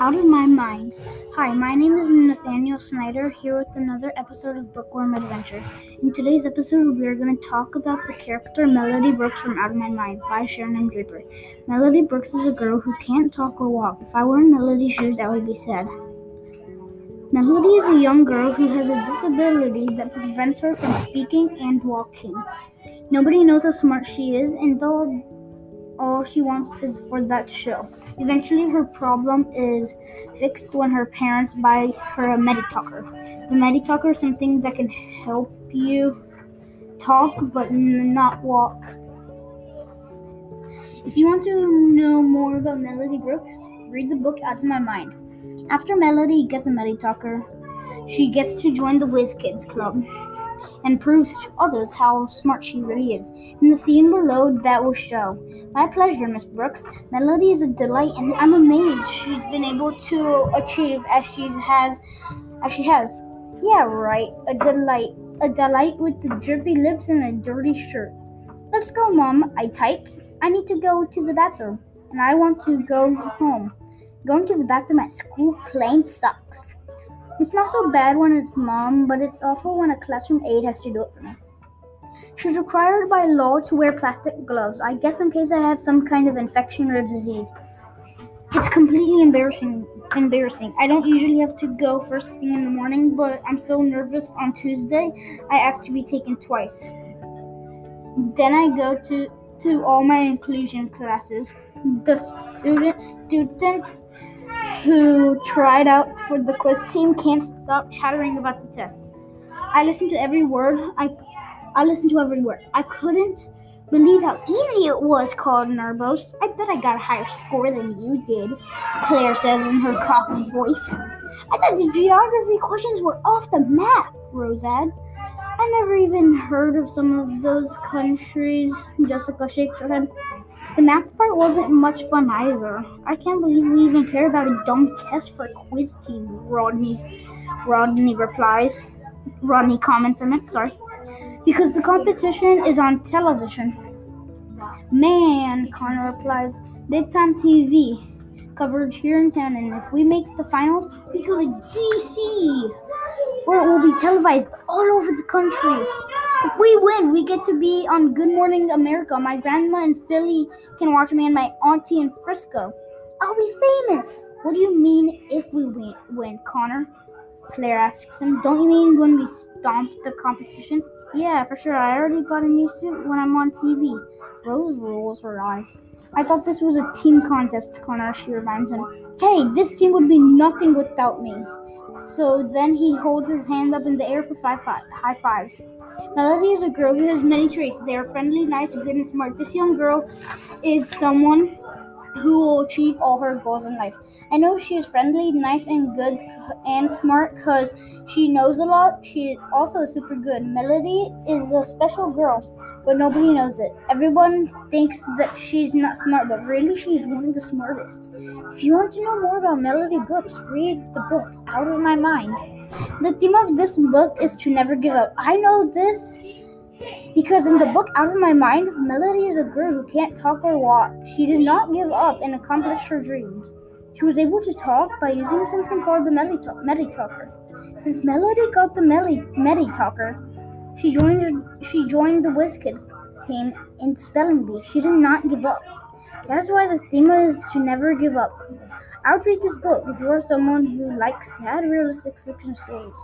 Out of My Mind. Hi, my name is Nathaniel Snider here with another episode of Bookworm Adventure. In today's episode, we are going to talk about the character Melody Brooks from Out of My Mind by Sharon M. Draper. Melody Brooks is a girl who can't talk or walk. If I were in Melody's shoes, I would be sad. Melody is a young girl who has a disability that prevents her from speaking and walking. Nobody knows how smart she is, and though all she wants is for that show. Eventually, her problem is fixed when her parents buy her a Meditalker. The Meditalker is something that can help you talk but not walk. If you want to know more about Melody Brooks, read the book Out of My Mind. After Melody gets a Meditalker, she gets to join the Whiz Kids Club and proves to others how smart she really is. In the scene below, that will show. My pleasure, Miss Brooks. Melody is a delight, and I'm amazed she's been able to achieve as she has, as she has. Yeah, right. A delight. A delight with the drippy lips and a dirty shirt. Let's go, Mom. I type. I need to go to the bathroom, and I want to go home. Going to the bathroom at school plain sucks. It's not so bad when it's mom, but it's awful when a classroom aide has to do it for me. She's required by law to wear plastic gloves, I guess in case I have some kind of infection or disease. It's completely embarrassing embarrassing. I don't usually have to go first thing in the morning, but I'm so nervous on Tuesday I asked to be taken twice. Then I go to to all my inclusion classes. The student students who tried out for the quiz team can't stop chattering about the test. I listened to every word. I I listened to every word. I couldn't believe how easy it was, called Narbos. I bet I got a higher score than you did, Claire says in her cocky voice. I thought the geography questions were off the map, Rose adds. I never even heard of some of those countries, Jessica shakes her head. The math part wasn't much fun either. I can't believe we even care about a dumb test for a quiz team, Rodney Rodney replies. Rodney comments on it, sorry. Because the competition is on television. Man, Connor replies, big time TV coverage here in town, and if we make the finals, we go to DC, where it will be televised all over the country. If we win, we get to be on Good Morning America. My grandma in Philly can watch me and my auntie in Frisco. I'll be famous. What do you mean if we win, Connor? Claire asks him. Don't you mean when we stomp the competition? Yeah, for sure. I already got a new suit when I'm on TV. Rose rolls her eyes. I thought this was a team contest, Connor, she reminds him. Hey, this team would be nothing without me. So then he holds his hand up in the air for five, five high fives. Melody is a girl who has many traits. They are friendly, nice, good, and smart. This young girl is someone who will achieve all her goals in life. I know she is friendly, nice, and good and smart because she knows a lot. She is also super good. Melody is a special girl, but nobody knows it. Everyone thinks that she's not smart, but really she's one of the smartest. If you want to know more about Melody books, read the book Out of My Mind. The theme of this book is to never give up. I know this because in the book Out of My Mind, Melody is a girl who can't talk or walk. She did not give up and accomplish her dreams. She was able to talk by using something called the Meditalker. Since Melody got the Meditalker, she joined she joined the Whiz Kid team in spelling bee. She did not give up. That's why the theme is to never give up. I would read this book if you are someone who likes sad realistic fiction stories.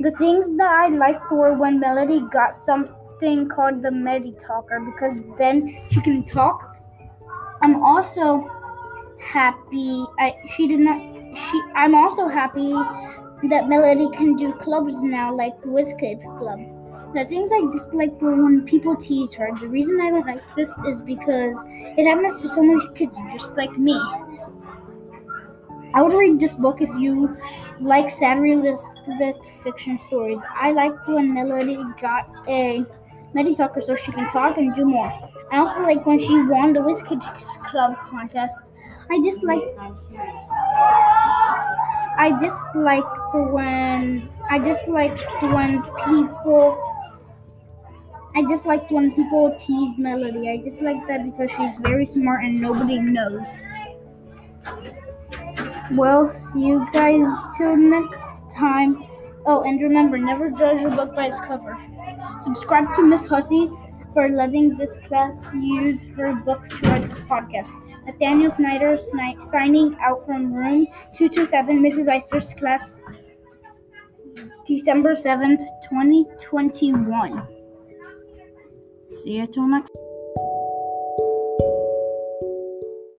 The things that I liked were when Melody got something called the Meditalker because then she can talk. I'm also happy. I she did not. She. I'm also happy that Melody can do clubs now, like Whiz Kid Club. The things I dislike were when people tease her. The reason I don't like this is because it happens to so many kids just like me. I would read this book if you like sad realistic fiction stories. I liked when Melody got a Meditalker so she can talk and do more. I also like when she won the Whiz Kids Club contest. I dislike I dislike the when I dislike the when people I dislike when people tease Melody. I dislike that because she's very smart and nobody knows. We'll see you guys till next time. Oh, and remember, never judge a book by its cover. Subscribe to Miss Hussey for letting this class use her books to write this podcast. Nathaniel Snider sni- signing out from room 227, Mrs. Eister's class, December 7th, 2021. See you till next